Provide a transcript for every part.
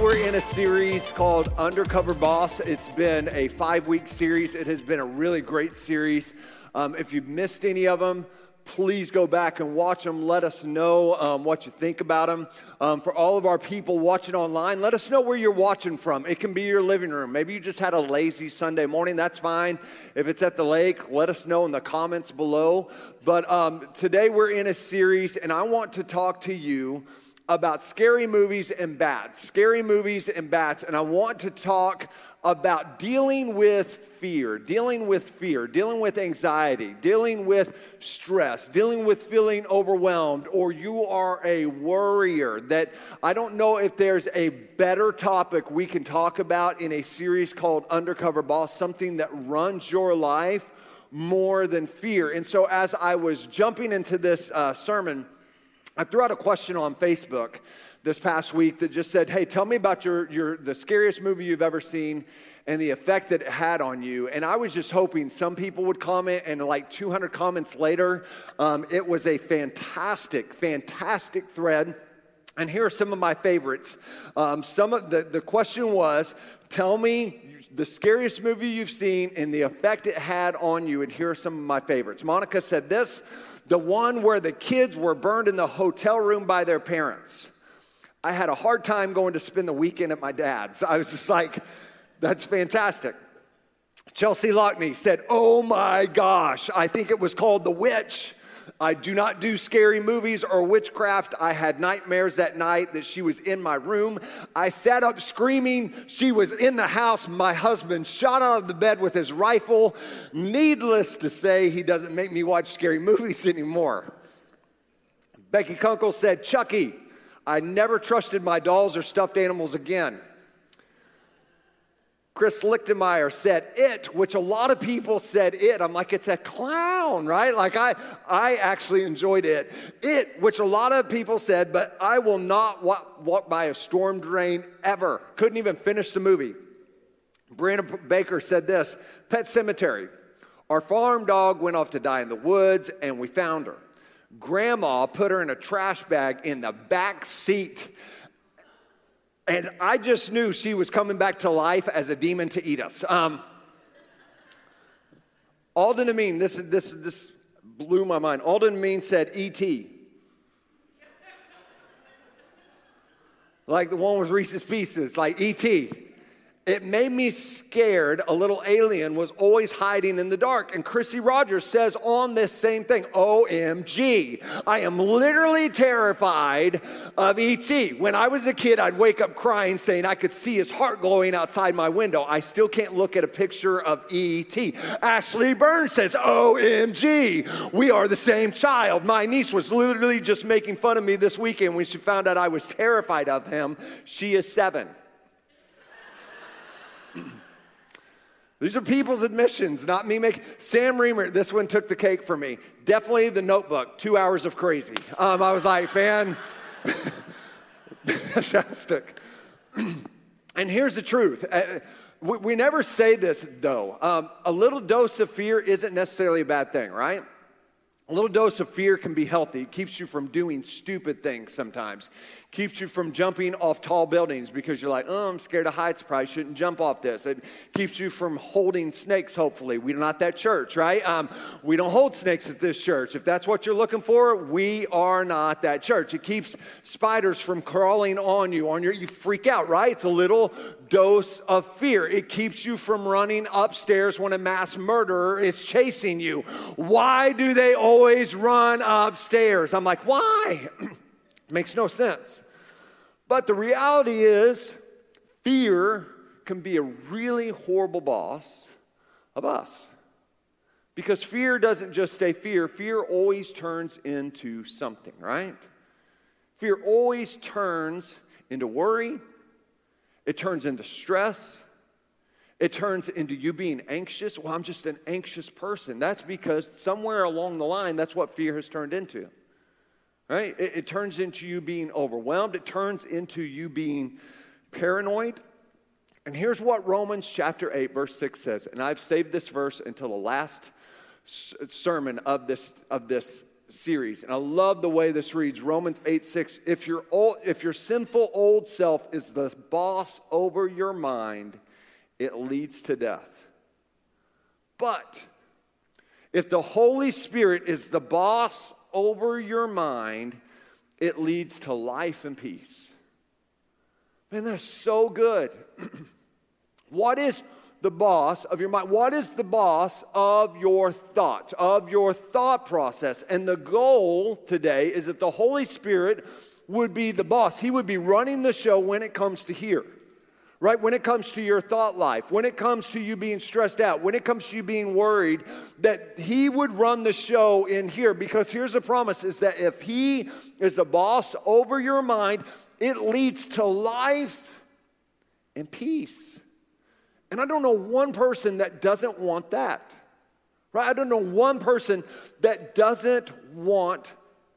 We're in a series called Undercover Boss. It's been a five week series. It has been a really great series. Um, if you've missed any of them, please go back and watch them. Let us know um, what you think about them. Um, for all of our people watching online, let us know where you're watching from. It can be your living room. Maybe you just had a lazy Sunday morning. That's fine. If it's at the lake, let us know in the comments below. But um, today we're in a series, and I want to talk to you about scary movies and bats, scary movies and bats, and I want to talk about dealing with fear, dealing with fear, dealing with anxiety, dealing with stress, dealing with feeling overwhelmed, or you are a worrier. That I don't know if there's a better topic we can talk about in a series called Undercover Boss, something that runs your life more than fear. And so, as I was jumping into this uh, sermon, I threw out a question on Facebook this past week that just said, "Hey, tell me about your, your the scariest movie you've ever seen and the effect that it had on you." And I was just hoping some people would comment, and like 200 comments later, um, it was a fantastic, fantastic thread. And here are some of my favorites. Um, some of the, the question was, "Tell me the scariest movie you've seen and the effect it had on you." And here are some of my favorites. Monica said this the one where the kids were burned in the hotel room by their parents. I had a hard time going to spend the weekend at my dad's. I was just like, that's fantastic. Chelsea Lockney said, Oh my gosh, I think it was called The Witch. I do not do scary movies or witchcraft. I had nightmares that night that she was in my room. I sat up screaming. She was in the house. My husband shot out of the bed with his rifle. Needless to say, he doesn't make me watch scary movies anymore. Becky Kunkel said, Chucky, I never trusted my dolls or stuffed animals again. Chris Lichtenmeyer said it, which a lot of people said it. I'm like, it's a clown, right? Like I, I actually enjoyed it. It, which a lot of people said, but I will not walk, walk by a storm drain ever. Couldn't even finish the movie. Brandon Baker said this Pet Sematary. Our farm dog went off to die in the woods, and we found her. Grandma put her in a trash bag in the back seat and I just knew she was coming back to life as a demon to eat us. Um, Alden Amin, this, this, this blew my mind. Alden Amin said, E.T. like the one with Reese's Pieces, like E.T. It made me scared. A little alien was always hiding in the dark. And Chrissy Rogers says on this same thing OMG. I am literally terrified of ET. When I was a kid, I'd wake up crying saying I could see his heart glowing outside my window. I still can't look at a picture of ET. Ashley Burns says OMG. We are the same child. My niece was literally just making fun of me this weekend when she found out I was terrified of him. She is seven. These are people's admissions, not me making. Sam Reamer, this one took the cake for me. Definitely the notebook, two hours of crazy. Um, I was like, fan, fantastic. and here's the truth. Uh, we, we, never say this though. Um, a little dose of fear isn't necessarily a bad thing, right? A little dose of fear can be healthy. It keeps you from doing stupid things sometimes. Keeps you from jumping off tall buildings because you're like, oh, I'm scared of heights, probably shouldn't jump off this. It keeps you from holding snakes, hopefully. We're not that church, right? Um, we don't hold snakes at this church. If that's what you're looking for, we are not that church. It keeps spiders from crawling on you, on your, you freak out, right? It's a little dose of fear. It keeps you from running upstairs when a mass murderer is chasing you. Why do they always run upstairs? I'm like, why? Makes no sense. But the reality is, fear can be a really horrible boss of us. Because fear doesn't just stay fear, fear always turns into something, right? Fear always turns into worry, it turns into stress, it turns into you being anxious. Well, I'm just an anxious person. That's because somewhere along the line, that's what fear has turned into right? It, it turns into you being overwhelmed, it turns into you being paranoid. And here's what Romans chapter 8, verse 6 says. And I've saved this verse until the last sermon of this, of this series. And I love the way this reads Romans 8 6. If your, old, if your sinful old self is the boss over your mind, it leads to death. But if the Holy Spirit is the boss over your mind, it leads to life and peace. Man, that's so good. what is the boss of your mind? What is the boss of your thoughts, of your thought process? And the goal today is that the Holy Spirit would be the boss. He would be running the show when it comes to here right? When it comes to your thought life, when it comes to you being stressed out, when it comes to you being worried, that He would run the show in here. Because here's the promise is that if He is a boss over your mind, it leads to life and peace. And I don't know one person that doesn't want that. Right? I don't know one person that doesn't want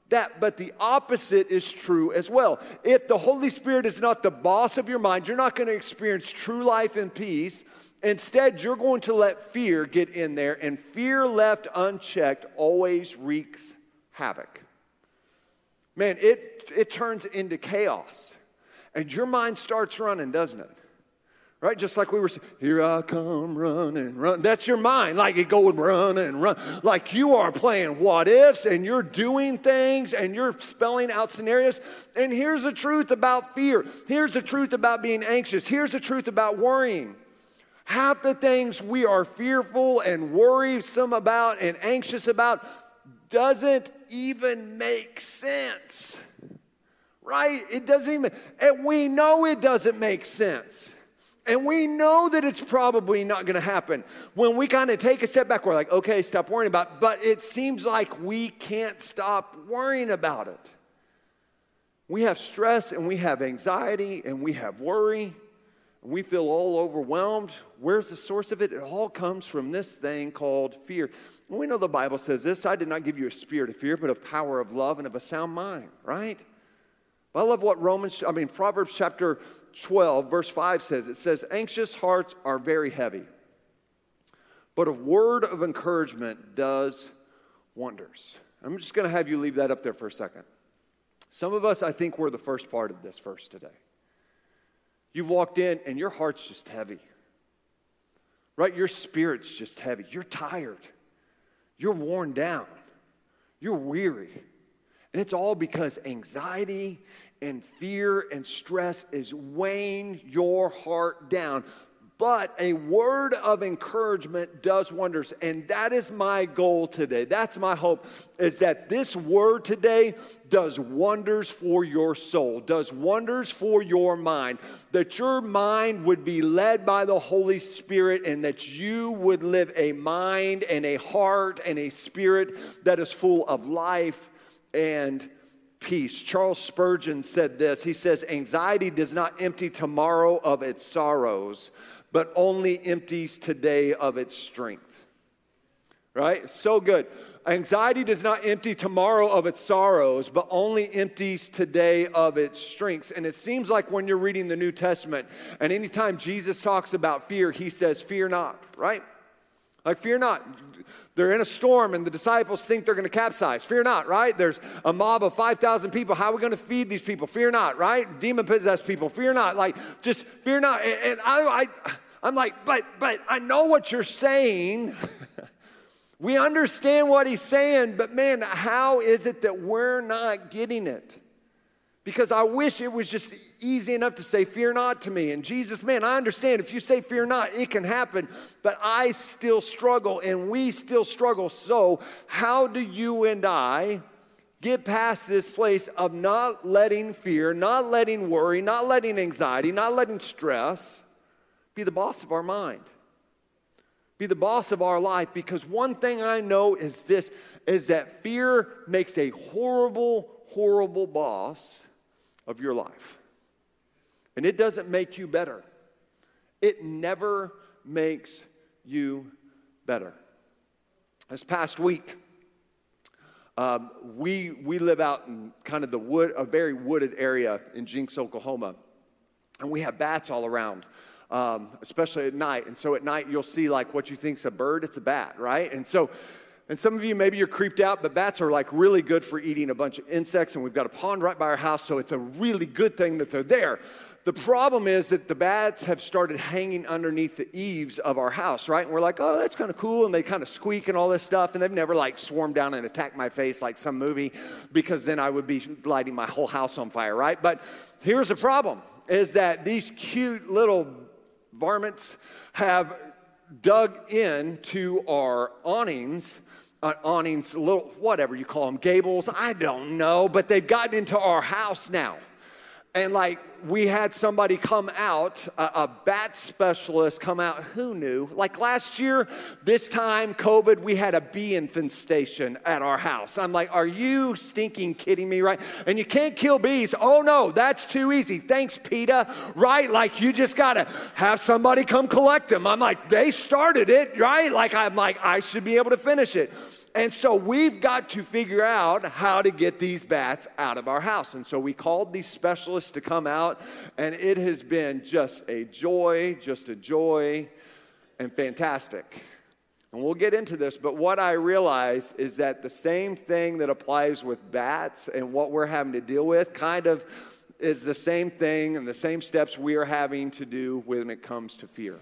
that, but the opposite is true as well. If the Holy Spirit is not the boss of your mind, you're not going to experience true life and peace. Instead, you're going to let fear get in there, and fear left unchecked always wreaks havoc. Man, it, it turns into chaos, and your mind starts running, doesn't it? Right? Just like we were saying, here I come running, run. That's your mind. Like it goes run and run. Like you are playing what ifs and you're doing things and you're spelling out scenarios. And here's the truth about fear. Here's the truth about being anxious. Here's the truth about worrying. Half the things we are fearful and worrisome about and anxious about doesn't even make sense. Right? It doesn't even, and we know it doesn't make sense. And we know that it's probably not going to happen. When we kind of take a step back, we're like, okay, stop worrying about it. But it seems like we can't stop worrying about it. We have stress and we have anxiety and we have worry and we feel all overwhelmed. Where's the source of it? It all comes from this thing called fear. We know the Bible says this I did not give you a spirit of fear, but of power of love and of a sound mind, right? I love what Romans, I mean, Proverbs chapter 12, verse 5 says it says, Anxious hearts are very heavy, but a word of encouragement does wonders. I'm just going to have you leave that up there for a second. Some of us, I think, we're the first part of this verse today. You've walked in and your heart's just heavy, right? Your spirit's just heavy. You're tired. You're worn down. You're weary. And it's all because anxiety and fear and stress is weighing your heart down. But a word of encouragement does wonders. And that is my goal today. That's my hope is that this word today does wonders for your soul, does wonders for your mind, that your mind would be led by the Holy Spirit and that you would live a mind and a heart and a spirit that is full of life and peace. Charles Spurgeon said this He says, Anxiety does not empty tomorrow of its sorrows, but only empties today of its strength. Right? So good. Anxiety does not empty tomorrow of its sorrows, but only empties today of its strengths. And it seems like when you're reading the New Testament, and anytime Jesus talks about fear, he says, Fear not, right? Like, fear not. They're in a storm and the disciples think they're going to capsize. Fear not, right? There's a mob of 5,000 people. How are we going to feed these people? Fear not, right? Demon possessed people. Fear not. Like, just fear not. And, I, I, I'm like, but, but I know what you're saying. we understand what he's saying, but man, how is it that we're not getting it? Because I wish it was just easy enough to say, Fear not to me. And Jesus, man, I understand if you say fear not, it can happen, but I still struggle and we still struggle. So, how do you and I get past this place of not letting fear, not letting worry, not letting anxiety, not letting stress be the boss of our mind? Be the boss of our life because one thing I know is this is that fear makes a horrible, horrible boss of your life. And it doesn't make you better, it never makes you better. This past week, um, we, we live out in kind of the wood, a very wooded area in Jenks, Oklahoma, and we have bats all around. Um, especially at night. And so at night, you'll see like what you think's a bird, it's a bat, right? And so and some of you, maybe you're creeped out, but bats are like really good for eating a bunch of insects, and we've got a pond right by our house, so it's a really good thing that they're there. The problem is that the bats have started hanging underneath the eaves of our house, right? And we're like, oh, that's kind of cool. And they kind of squeak and all this stuff. And they've never like swarmed down and attacked my face like some movie because then I would be lighting my whole house on fire, right? But here's the problem is that these cute little varmints have dug into our awnings Uh, awnings, little whatever you call them, gables, I don't know, but they've gotten into our house now. And like we had somebody come out, a, a, bat specialist come out. Who knew? Like last year, this time, COVID, we had a bee infestation at our house. I'm like, are you stinking kidding me, right? And you can't kill bees. Oh no, that's too easy. Thanks, PETA, right? Like you just gotta have somebody come collect them. I'm like, they started it, right? Like I'm like, I should be able to finish it. And so we've got to figure out how to get these bats out of our house. And so we called these specialists to come out, and it has been just a joy, just a joy, and fantastic. And we'll get into this, but what I realize is that the same thing that applies with bats and what we're having to deal with kind of is the same thing and the same steps we are having to do when it comes to fear.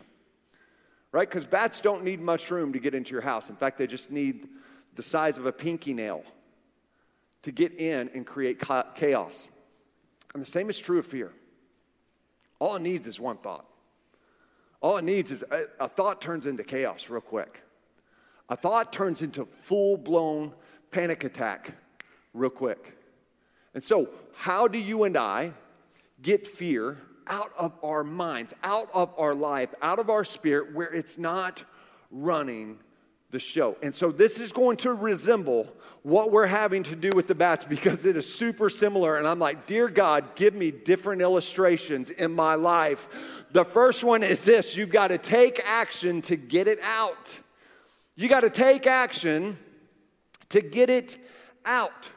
Right? Because bats don't need much room to get into your house. In fact, they just need the size of a pinky nail to get in and create chaos. And the same is true of fear. All it needs is one thought. All it needs is a, a thought turns into chaos real quick. A thought turns into full blown panic attack real quick. And so, how do you and I get fear out of our minds, out of our life, out of our spirit, where it's not running the show. And so this is going to resemble what we're having to do with the bats because it is super similar. And I'm like, Dear God, give me different illustrations in my life. The first one is this you've got to take action to get it out. You got to take action to get it out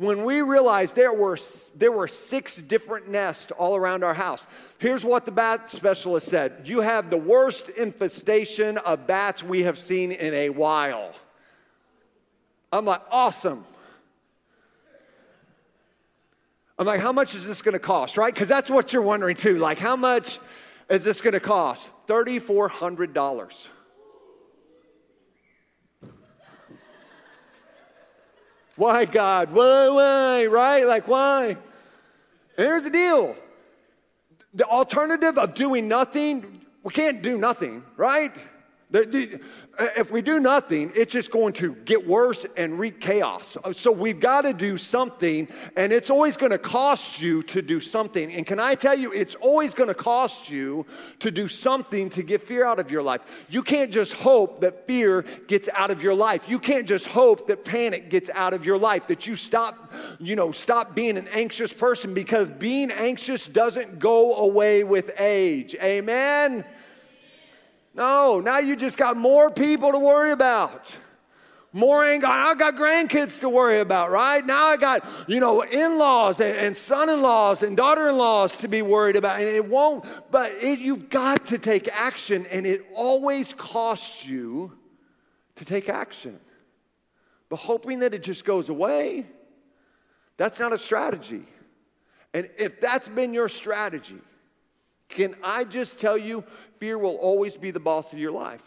when we realized there were, there were six different nests all around our house. Here's what the bat specialist said You have the worst infestation of bats we have seen in a while. I'm like, awesome. I'm like, how much is this gonna cost, right? Because that's what you're wondering too. Like, how much is this gonna cost? $3,400. Why, God? Why, why? Right? Like, why? Here's the deal the alternative of doing nothing, we can't do nothing, right? Uh, if we do nothing, it's just going to get worse and wreak chaos. Uh, so we've got to do something, and it's always going to cost you to do something. And can I tell you, it's always going to cost you to do something to get fear out of your life. You can't just hope that fear gets out of your life. You can't just hope that panic gets out of your life, that you stop, you know, stop being an anxious person because being anxious doesn't go away with age. Amen. No, now you just got more people to worry about. More got, I got grandkids to worry about, right? Now I got, you know, in laws and, and son in laws and daughter in laws to be worried about. And it won't, but it, you've got to take action, and it always costs you to take action. But hoping that it just goes away, that's not a strategy. And if that's been your strategy, can I just tell you, fear will always be the boss of your life.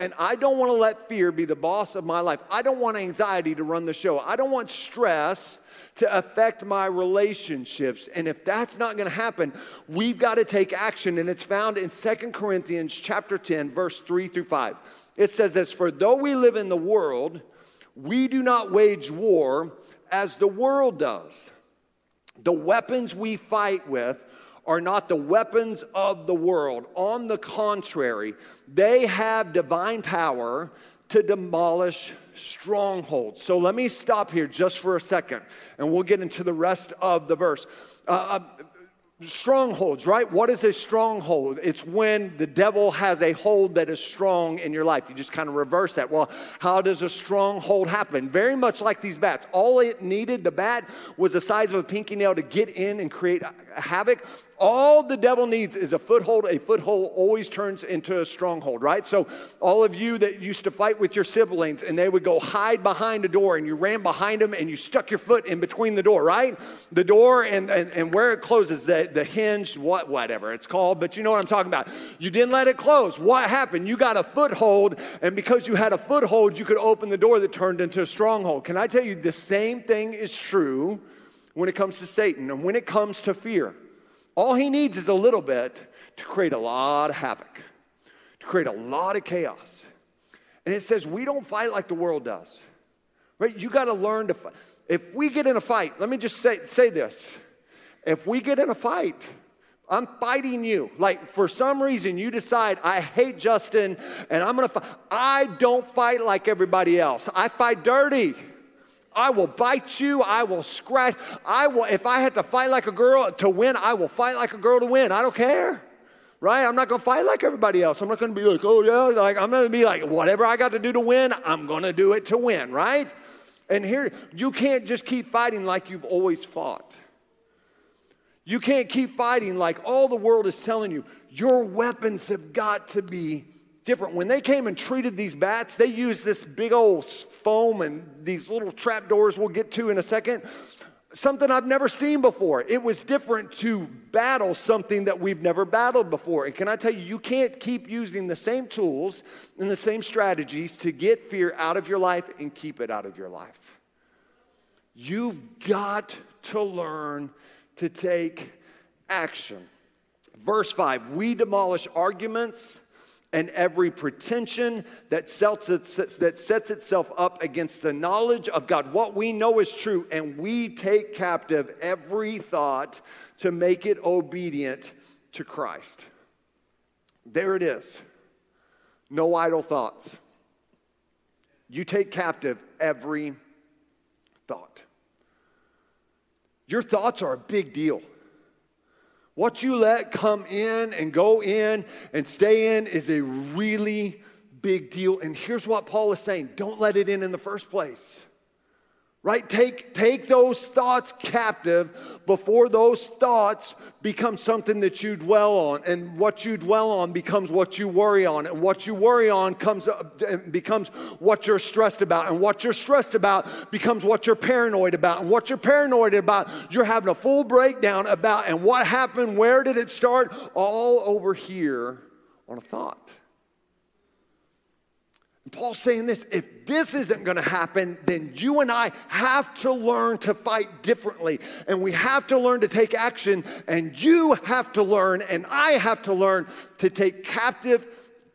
And I don't want to let fear be the boss of my life. I don't want anxiety to run the show. I don't want stress to affect my relationships. And if that's not going to happen, we've got to take action. And it's found in Second Corinthians chapter 10, verse 3 through 5. It says this, "For though we live in the world, we do not wage war as the world does. The weapons we fight with are not the weapons of the world. On the contrary, they have divine power to demolish strongholds. So let me stop here just for a second and we'll get into the rest of the verse. Uh, uh strongholds, right? What is a stronghold? It's when the devil has a hold that is strong in your life. You just kind of reverse that. Well, how does a stronghold happen? Very much like these bats. All it needed, the bat, was the size of a pinky nail to get in and create havoc. All the devil needs is a foothold. A foothold always turns into a stronghold, right? So, all of you that used to fight with your siblings and they would go hide behind a door and you ran behind them and you stuck your foot in between the door, right? The door and, and, and where it closes, the, the hinge, what, whatever it's called, but you know what I'm talking about. You didn't let it close. What happened? You got a foothold, and because you had a foothold, you could open the door that turned into a stronghold. Can I tell you, the same thing is true when it comes to Satan and when it comes to fear. All he needs is a little bit to create a lot of havoc, to create a lot of chaos. And it says we don't fight like the world does. Right? You got to learn to fight. If we get in a fight, let me just say, say this. If we get in a fight, I'm fighting you. Like for some reason you decide I hate Justin and I'm gonna fight. I don't fight like everybody else. I fight dirty. I will bite you. I will scratch. I will, if I had to fight like a girl to win, I will fight like a girl to win. I don't care. Right? I'm not gonna fight like everybody else. I'm not gonna be like, oh yeah, like I'm gonna be like, whatever I got to do to win, I'm gonna do it to win, right? And here, you can't just keep fighting like you've always fought. You can't keep fighting like all the world is telling you. Your weapons have got to be different. When they came and treated these bats, they used this big old foam and these little trap doors we'll get to in a second. Something I've never seen before. It was different to battle something that we've never battled before. And can I tell you, you can't keep using the same tools and the same strategies to get fear out of your life and keep it out of your life. You've got to learn to take action. Verse 5 We demolish arguments and every pretension that sets, that sets itself up against the knowledge of God, what we know is true, and we take captive every thought to make it obedient to Christ. There it is. No idle thoughts. You take captive every thought. Your thoughts are a big deal. What you let come in and go in and stay in is a really big deal. And here's what Paul is saying don't let it in in the first place right? Take take those thoughts captive before those thoughts become something that you dwell on. And what you dwell on becomes what you worry on. And what you worry on comes becomes what you're stressed about. And what you're stressed about becomes what you're paranoid about. And what you're paranoid about you're having a full breakdown about. And what happened? Where did it start? All over here on a thought Paul's saying this if this isn't going to happen, then you and I have to learn to fight differently. And we have to learn to take action. And you have to learn, and I have to learn to take captive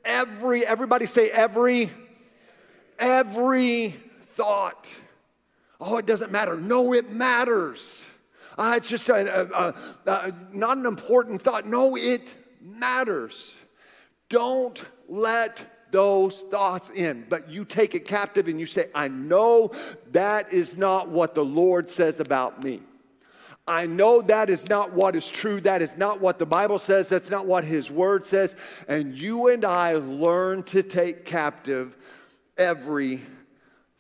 every, everybody say every, every thought. Oh, it doesn't matter. No, it matters. Uh, it's just a, a, a, not an important thought. No, it matters. Don't let those thoughts in, but you take it captive and you say, I know that is not what the Lord says about me. I know that is not what is true. That is not what the Bible says. That's not what His Word says. And you and I learn to take captive every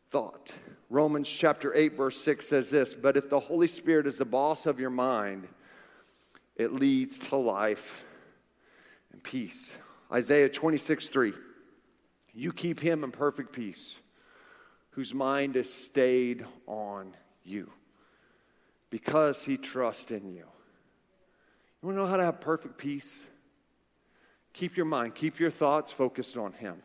thought. Romans chapter 8, verse 6 says this But if the Holy Spirit is the boss of your mind, it leads to life and peace. Isaiah 26, 3. You keep him in perfect peace, whose mind is stayed on you because he trusts in you. You want to know how to have perfect peace? Keep your mind, keep your thoughts focused on him.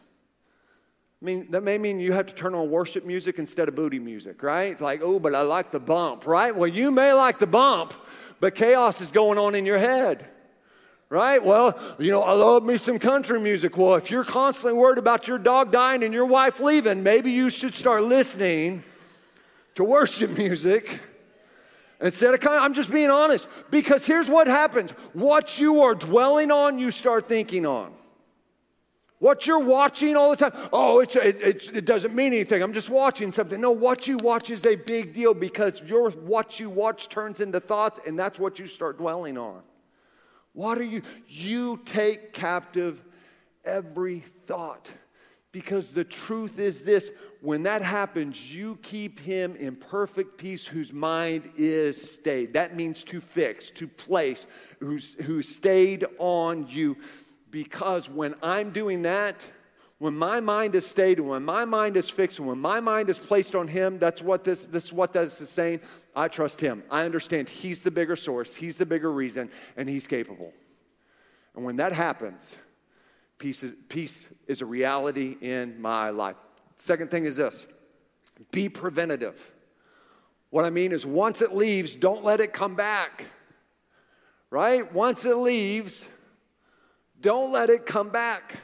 I mean, that may mean you have to turn on worship music instead of booty music, right? Like, oh, but I like the bump, right? Well, you may like the bump, but chaos is going on in your head, right? Well, you know, I love me some country music. Well, if you're constantly worried about your dog dying and your wife leaving, maybe you should start listening to worship music. Instead of, kind. of, I'm just being honest, because here's what happens what you are dwelling on, you start thinking on. What you're watching all the time, oh, it, it doesn't mean anything. I'm just watching something. No, what you watch is a big deal because your what you watch turns into thoughts, and that's what you start dwelling on. What are you? You take captive every thought. Because the truth is this when that happens, you keep him in perfect peace whose mind is stayed. That means to fix, to place, who's, who stayed on you because when I'm doing that, when my mind is stayed, when my mind is fixed, and when my mind is placed on Him, that's what this, this is what this is saying. I trust Him. I understand He's the bigger source, He's the bigger reason, and He's capable. And when that happens, peace is, peace is a reality in my life. Second thing is this be preventative. What I mean is, once it leaves, don't let it come back. Right? Once it leaves, don't let it come back.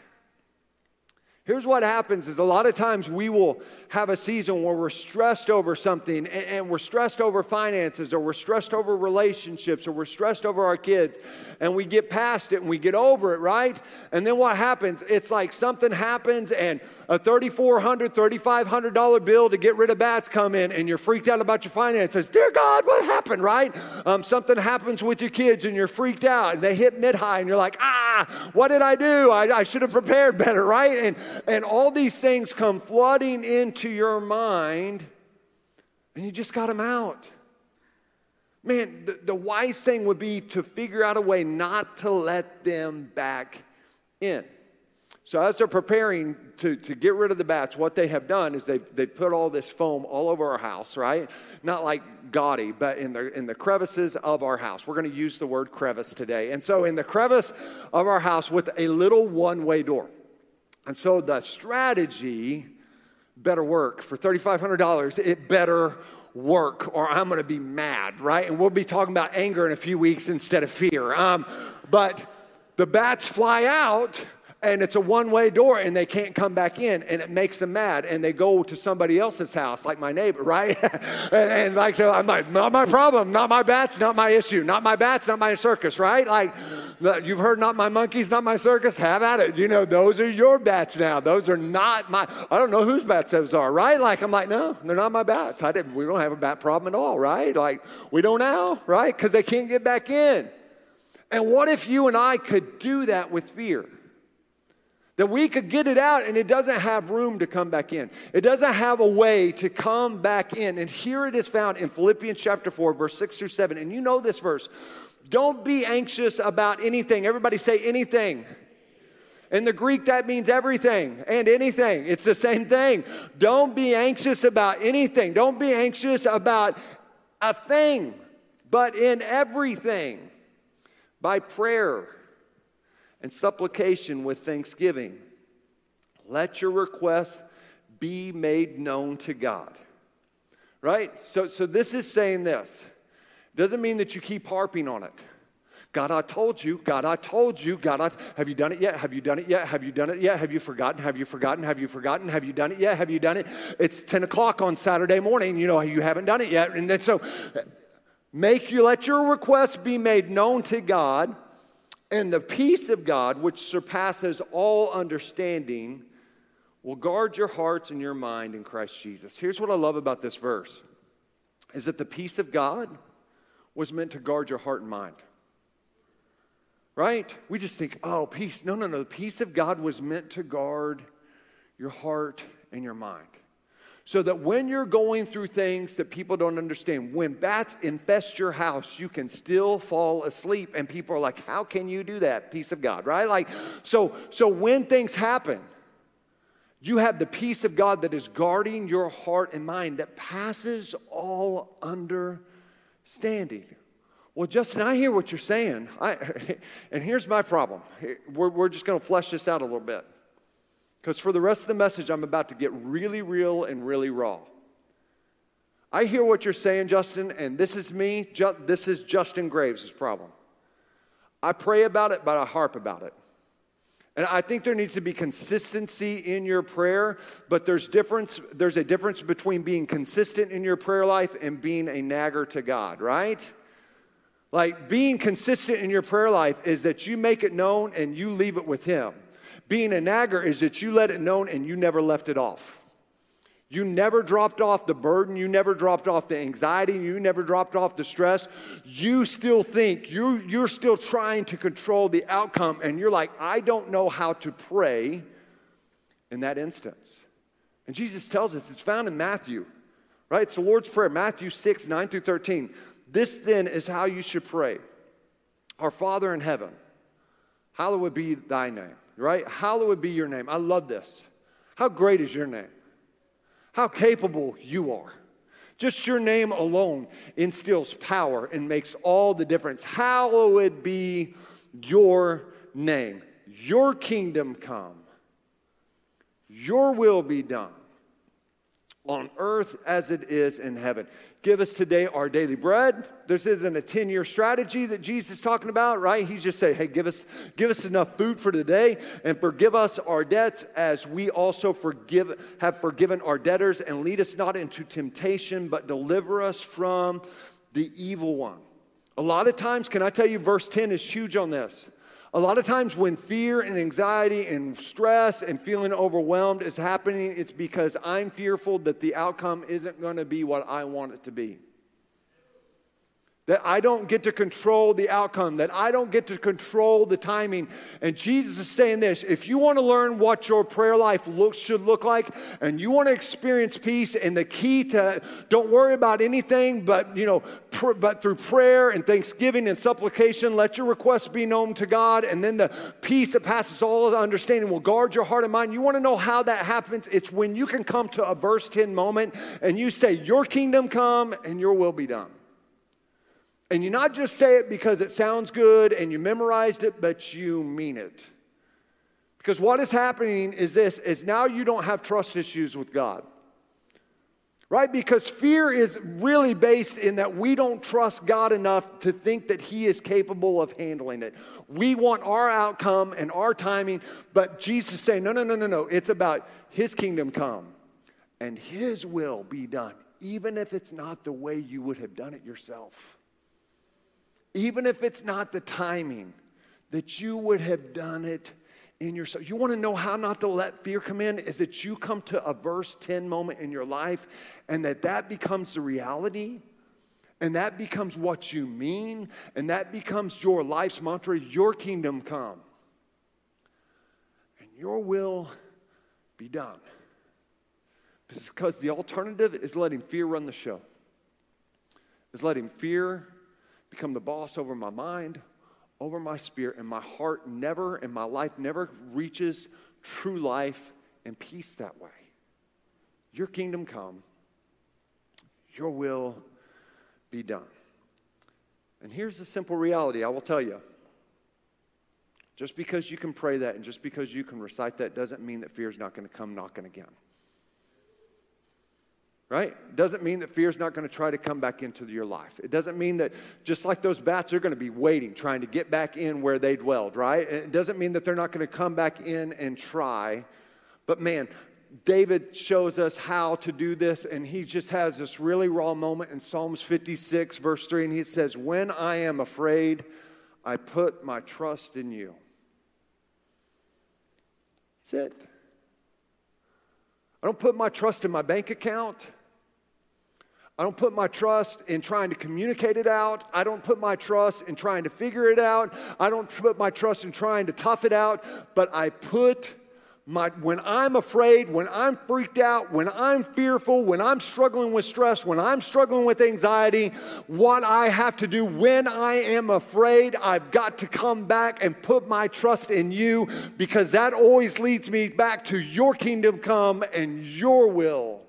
Here's what happens is a lot of times we will have a season where we're stressed over something and, we're stressed over finances or we're stressed over relationships or we're stressed over our kids and we get past it and we get over it, right? And then what happens? It's like something happens and a $3,400, $3,500 bill to get rid of bats come in and you're freaked out about your finances. Dear God, what happened, right? Um, something happens with your kids and you're freaked out and they hit mid high and you're like, ah, what did I do? I, I should have prepared better, right? And, and all these things come flooding into your mind and you just got them out. Man, the, the wise thing would be to figure out a way not to let them back in. So, as they're preparing to, to get rid of the bats, what they have done is they, they put all this foam all over our house, right? Not like gaudy, but in the, in the crevices of our house. We're going to use the word crevice today. And so, in the crevice of our house with a little one way door. And so, the strategy better work. For $3,500, it better work, or I'm to be mad, right? And we'll be talking about anger in a few weeks instead of fear. Um, but the bats fly out and it's a one way door and they can't come back in and it makes them mad and they go to somebody else's house like my neighbor right? And, and, like i'm like not my problem not my bats not my issue not my bats not my circus right? Like you've heard not my monkeys not my circus have at it. You know those are your bats now. Those are not my i don't know whose bats those are right? Like i'm like no they're not my bats. I didn't we don't have a bat problem at all right? Like we don't now right? Because they can't get back in. And what if you and i could do that with fear that we could get it out and it doesn't have room to come back in. It doesn't have a way to come back in. And here it is found in Philippians chapter 4, verse 6 through 7. And you know this verse. Don't be anxious about anything. Everybody say anything. In the Greek, that means everything and anything. It's the same thing. Don't be anxious about anything. Don't be anxious about a thing, but in everything by prayer and supplication with thanksgiving. Let your requests be made known to God. Right? So, so this is saying this. Doesn't mean that you keep harping on it. God, I told you. God, I told you. God, I, have you done it yet? Have you done it yet? Have you done it yet? Have you forgotten? Have you forgotten? Have you forgotten? Have you done it yet? Have you done it? It's 10 o'clock on Saturday morning. You know, you haven't done it yet. And then so make you let your requests be made known to God and the peace of God, which surpasses all understanding, will guard your hearts and your mind in Christ Jesus. Here's what I love about this verse is that the peace of God was meant to guard your heart and mind. Right? We just think, oh, peace. No, no, no. The peace of God was meant to guard your heart and your mind so that when you're going through things that people don't understand, when bats infest your house, you can still fall asleep. And people are like, How can you do that? Peace of God, right? Like, so, so when things happen, You have the peace of God that is guarding your heart and mind that passes all understanding. Well, Justin, I hear what you're saying. I, and here's my problem. We're, we're just going to flesh this out a little bit. Because for the rest of the message, I'm about to get really real and really raw. I hear what you're saying, Justin, and this is me. Ju- this is Justin Graves' problem. I pray about it, but I harp about it. And I think there needs to be consistency in your prayer, but there's difference there's a difference between being consistent in your prayer life and being a nagger to God, right? Like being consistent in your prayer life is that you make it known and you leave it with him. Being a nagger is that you let it known and you never left it off. You never dropped off the burden. You never dropped off the anxiety. You never dropped off the stress. You still think you're, you're still trying to control the outcome, and you're like, I don't know how to pray in that instance. And Jesus tells us it's found in Matthew, right? It's the Lord's Prayer, Matthew 6, 9 through 13. This then is how you should pray Our Father in heaven, hallowed be thy name, right? Hallowed be your name. I love this. How great is your name? how capable you are. Just your name alone instills power and makes all the difference. Hallowed be your name. Your kingdom come. Your will be done on earth as it is in heaven. Give us today our daily bread. This isn't a 10 year strategy that Jesus is talking about, right? He's just saying, hey, give us, give us enough food for today and forgive us our debts as we also forgive, have forgiven our debtors and lead us not into temptation, but deliver us from the evil one. A lot of times, can I tell you, verse 10 is huge on this. A lot of times, when fear and anxiety and stress and feeling overwhelmed is happening, it's because I'm fearful that the outcome isn't going to be what I want it to be that I don't get to control the outcome, that I don't get to control the timing. And Jesus is saying this if you want to learn what your prayer life looks, should look like, and you want to experience peace, and the key to don't worry about anything but, you know, pr- but through prayer and thanksgiving and supplication, let your requests be known to God, and then the peace that passes all understanding will guard your heart and mind. You want to know how that happens? It's when you can come to a verse 10 moment and you say, Your kingdom come and your will be done. And you not just say it because it sounds good and you memorized it, but you mean it. Because what is happening is this is now you don't have trust issues with God. Right? Because fear is really based in that we don't trust God enough to think that He is capable of handling it. We want our outcome and our timing, but Jesus is saying, no, no, no, no, no. It's about His kingdom come and His will be done, even if it's not the way you would have done it yourself even if it's not the timing, that you would have done it in yourself. You want to know how not to let fear come in? Is that you come to a verse 10 moment in your life and that that becomes the reality and that becomes what you mean and that becomes your life's mantra your kingdom come and your will be done. Because the alternative is letting fear run the show, is letting fear become the boss over my mind, over my spirit, and my heart never, and my life never reaches true life and peace that way. Your kingdom come, your will be done. And here's the simple reality I will tell you. Just because you can pray that and just because you can recite that doesn't mean that fear is not going to come knocking again right? Doesn't mean that fear is not going to try to come back into your life. It doesn't mean that just like those bats, they're going to be waiting, trying to get back in where they dwelled, right? It doesn't mean that they're not going to come back in and try. But man, David shows us how to do this, and he just has this really raw moment in Psalms 56, verse 3, and he says, When I am afraid, I put my trust in you. That's it. I don't put my trust in my bank account. I don't put my trust in trying to communicate it out. I don't put my trust in trying to figure it out. I don't put my trust in trying to tough it out, but I put my, when I'm afraid, when I'm freaked out, when I'm fearful, when I'm struggling with stress, when I'm struggling with anxiety, what I have to do when I am afraid, I've got to come back and put my trust in you because that always leads me back to your kingdom come and your will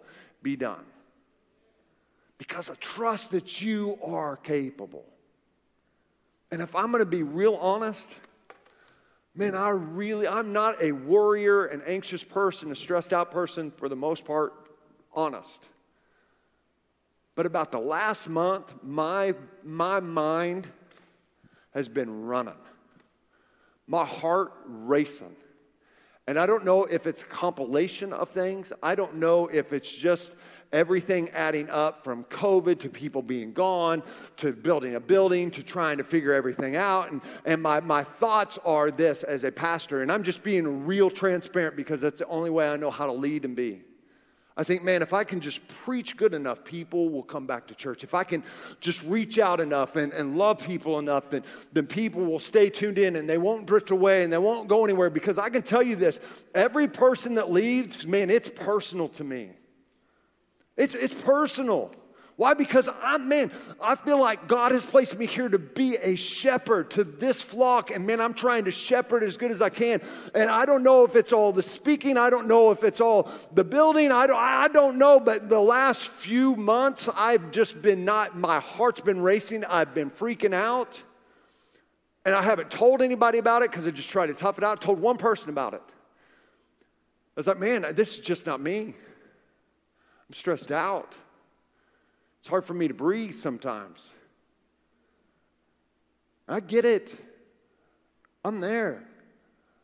be done. Because I trust that you are capable. And if I'm going to be real honest, man, I really, I'm not a worrier, an anxious person, a stressed out person for the most part, honest. But about the last month, my, my mind has been running, my heart racing. And I don't know if it's compilation of things. I don't know if it's just everything adding up from COVID to people being gone to building a building to trying to figure everything out. And, and my, my thoughts are this as a pastor, and I'm just being real transparent because that's the only way I know how to lead and be. I think, man, if I can just preach good enough, people will come back to church. If I can just reach out enough and, and love people enough, then, then people will stay tuned in and they won't drift away and they won't go anywhere. Because I can tell you this every person that leaves, man, it's personal to me. It's, it's personal. Why? Because I'm, man, I feel like God has placed me here to be a shepherd to this flock. And man, I'm trying to shepherd as good as I can. And I don't know if it's all the speaking, I don't know if it's all the building, I don't, I don't know. But the last few months, I've just been not, my heart's been racing, I've been freaking out. And I haven't told anybody about it because I just tried to tough it out. I told one person about it. I was like, man, this is just not me. I'm stressed out. It's hard for me to breathe sometimes. I get it. I'm there.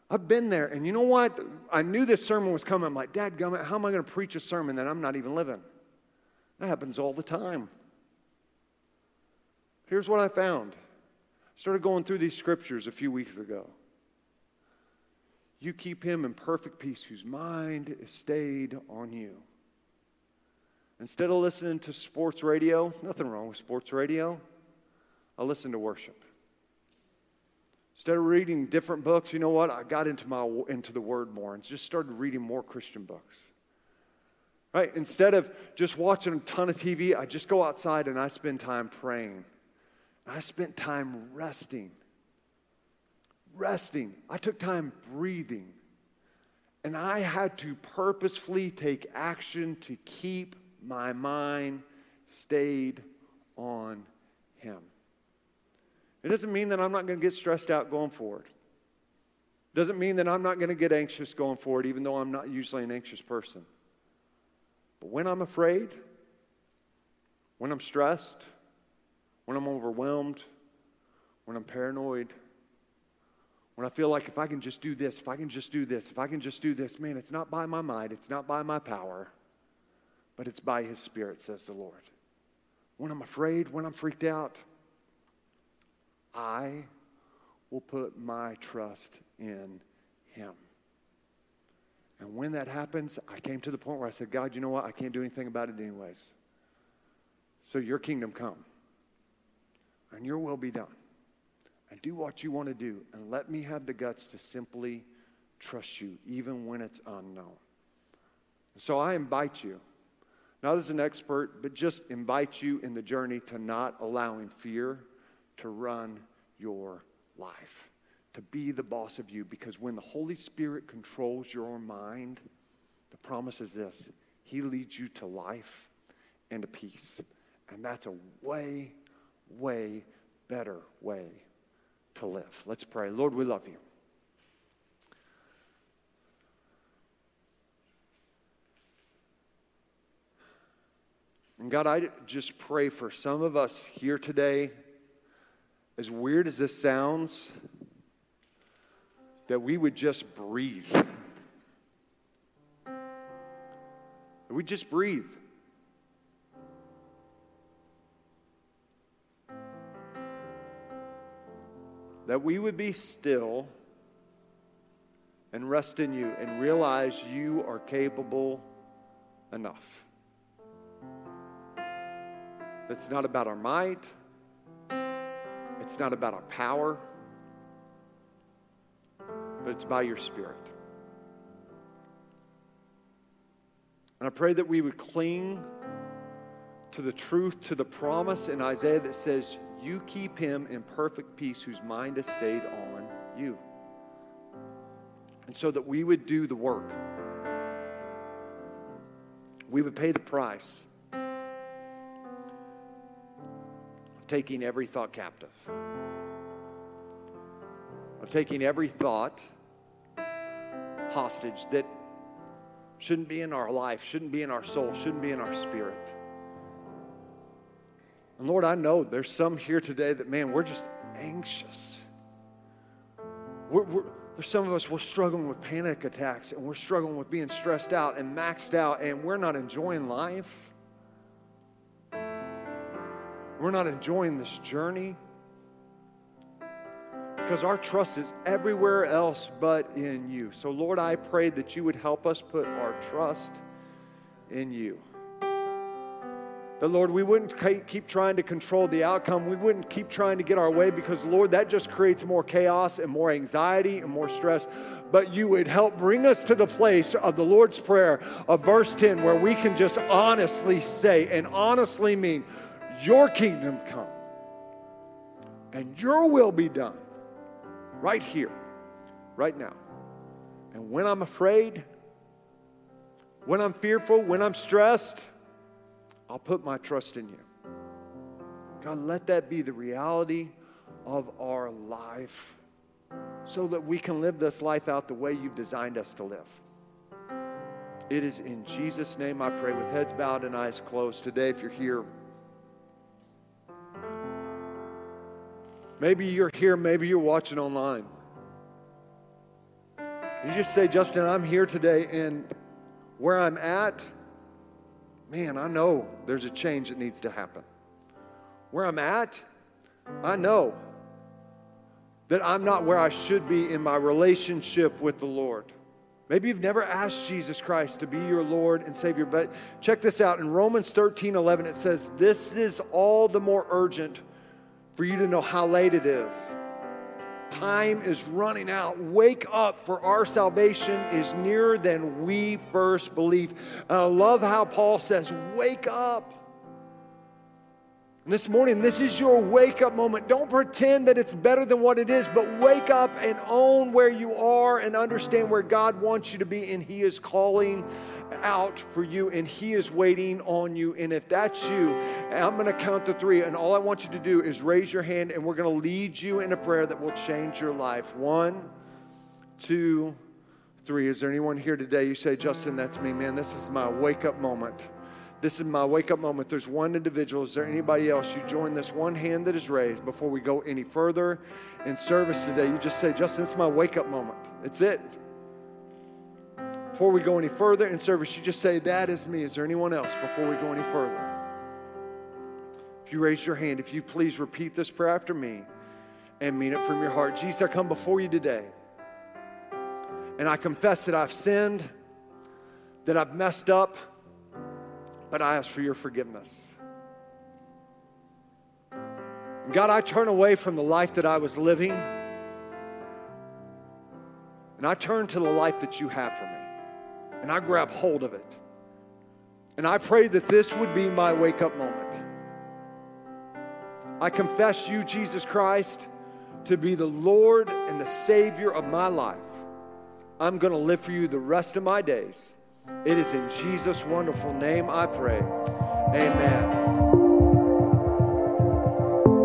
I've been there. And you know what? I knew this sermon was coming. I'm like, Dad, how am I going to preach a sermon that I'm not even living? That happens all the time. Here's what I found. I started going through these scriptures a few weeks ago. You keep him in perfect peace whose mind is stayed on you. Instead of listening to sports radio, nothing wrong with sports radio, I listen to worship. Instead of reading different books, you know what? I got into, my, into the Word more and just started reading more Christian books. Right? Instead of just watching a ton of TV, I just go outside and I spend time praying. I spent time resting. Resting. I took time breathing. And I had to purposefully take action to keep my mind stayed on Him. It doesn't mean that I'm not going to get stressed out going forward. It doesn't mean that I'm not going to get anxious going forward, even though I'm not usually an anxious person. But when I'm afraid, when I'm stressed, when I'm overwhelmed, when I'm paranoid, when I feel like if I can just do this, if I can just do this, if I can just do this, man, it's not by my might, it's not by my power but it's by His Spirit, says the Lord. When I'm afraid, when I'm freaked out, I will put my trust in Him. And when that happens, I came to the point where I said, God, you know what? I can't do anything about it anyways. So your kingdom come and your will be done. And do what you want to do. And let me have the guts to simply trust you, even when it's unknown. So I invite you not as an expert, but just invite you in the journey to not allowing fear to run your life, to be the boss of you. Because when the Holy Spirit controls your mind, the promise is this He leads you to life and to peace. And that's a way, way better way to live. Let's pray. Lord, we love you. And God, I just pray for some of us here today, as weird as this sounds, that we would just breathe. That we just breathe. That we would be still and rest in you and realize you are capable enough. It's not about our might, it's not about our power, but it's by your Spirit. And I pray that we would cling to the truth, to the promise in Isaiah that says, You keep him in perfect peace whose mind has stayed on you. And so that we would do the work, we would pay the price taking every thought captive, of taking every thought hostage that shouldn't be in our life, shouldn't be in our soul, shouldn't be in our spirit. And Lord, I know there's some here today that, man, we're just anxious. We're, we're, there's some of us, we're struggling with panic attacks and we're struggling with being stressed out and maxed out and we're not enjoying life. We're not enjoying this journey because our trust is everywhere else but in you. So, Lord, I pray that you would help us put our trust in you. That, Lord, we wouldn't keep trying to control the outcome. We wouldn't keep trying to get our way because, Lord, that just creates more chaos and more anxiety and more stress. But you would help bring us to the place of the Lord's Prayer of verse 10 where we can just honestly say and honestly mean, Your kingdom come and your will be done right here, right now. And when I'm afraid, when I'm fearful, when I'm stressed, I'll put my trust in you. God, let that be the reality of our life so that we can live this life out the way you've designed us to live. It is in Jesus' name I pray with heads bowed and eyes closed. Today, if you're here, Maybe you're here, maybe you're watching online. You just say, Justin, I'm here today, and where I'm at, man, I know there's a change that needs to happen. Where I'm at, I know that I'm not where I should be in my relationship with the Lord. Maybe you've never asked Jesus Christ to be your Lord and Savior, but check this out. In Romans 13 11, it says, This is all the more urgent for you to know how late it is. Time is running out. Wake up, for our salvation is nearer than we first believe. And I love how Paul says, Wake up. And this morning, this is your wake up moment. Don't pretend that it's better than what it is, but wake up and own where you are and understand where God wants you to be. And He is calling out for you and He is waiting on you. And if that's you, I'm going to count to three. And all I want you to do is raise your hand and we're going to lead you in a prayer that will change your life. One, two, three. Is there anyone here today? You say, Justin, that's me, man. This is my wake up moment. This is my wake up moment. There's one individual. Is there anybody else? You join this one hand that is raised before we go any further in service today. You just say, Justin, it's my wake up moment. It's it. Before we go any further in service, you just say, That is me. Is there anyone else before we go any further? If you raise your hand, if you please repeat this prayer after me and mean it from your heart. Jesus, I come before you today and I confess that I've sinned, that I've messed up but I ask for your forgiveness. God, I turn away from the life that I was living, and I turn to the life that you have for me, and I grab hold of it. And I pray that this would be my wake up moment. I confess you, Jesus Christ, to be the Lord and the Savior of my life. I'm going to live for you the rest of my days. It is in Jesus' wonderful name I pray. Amen.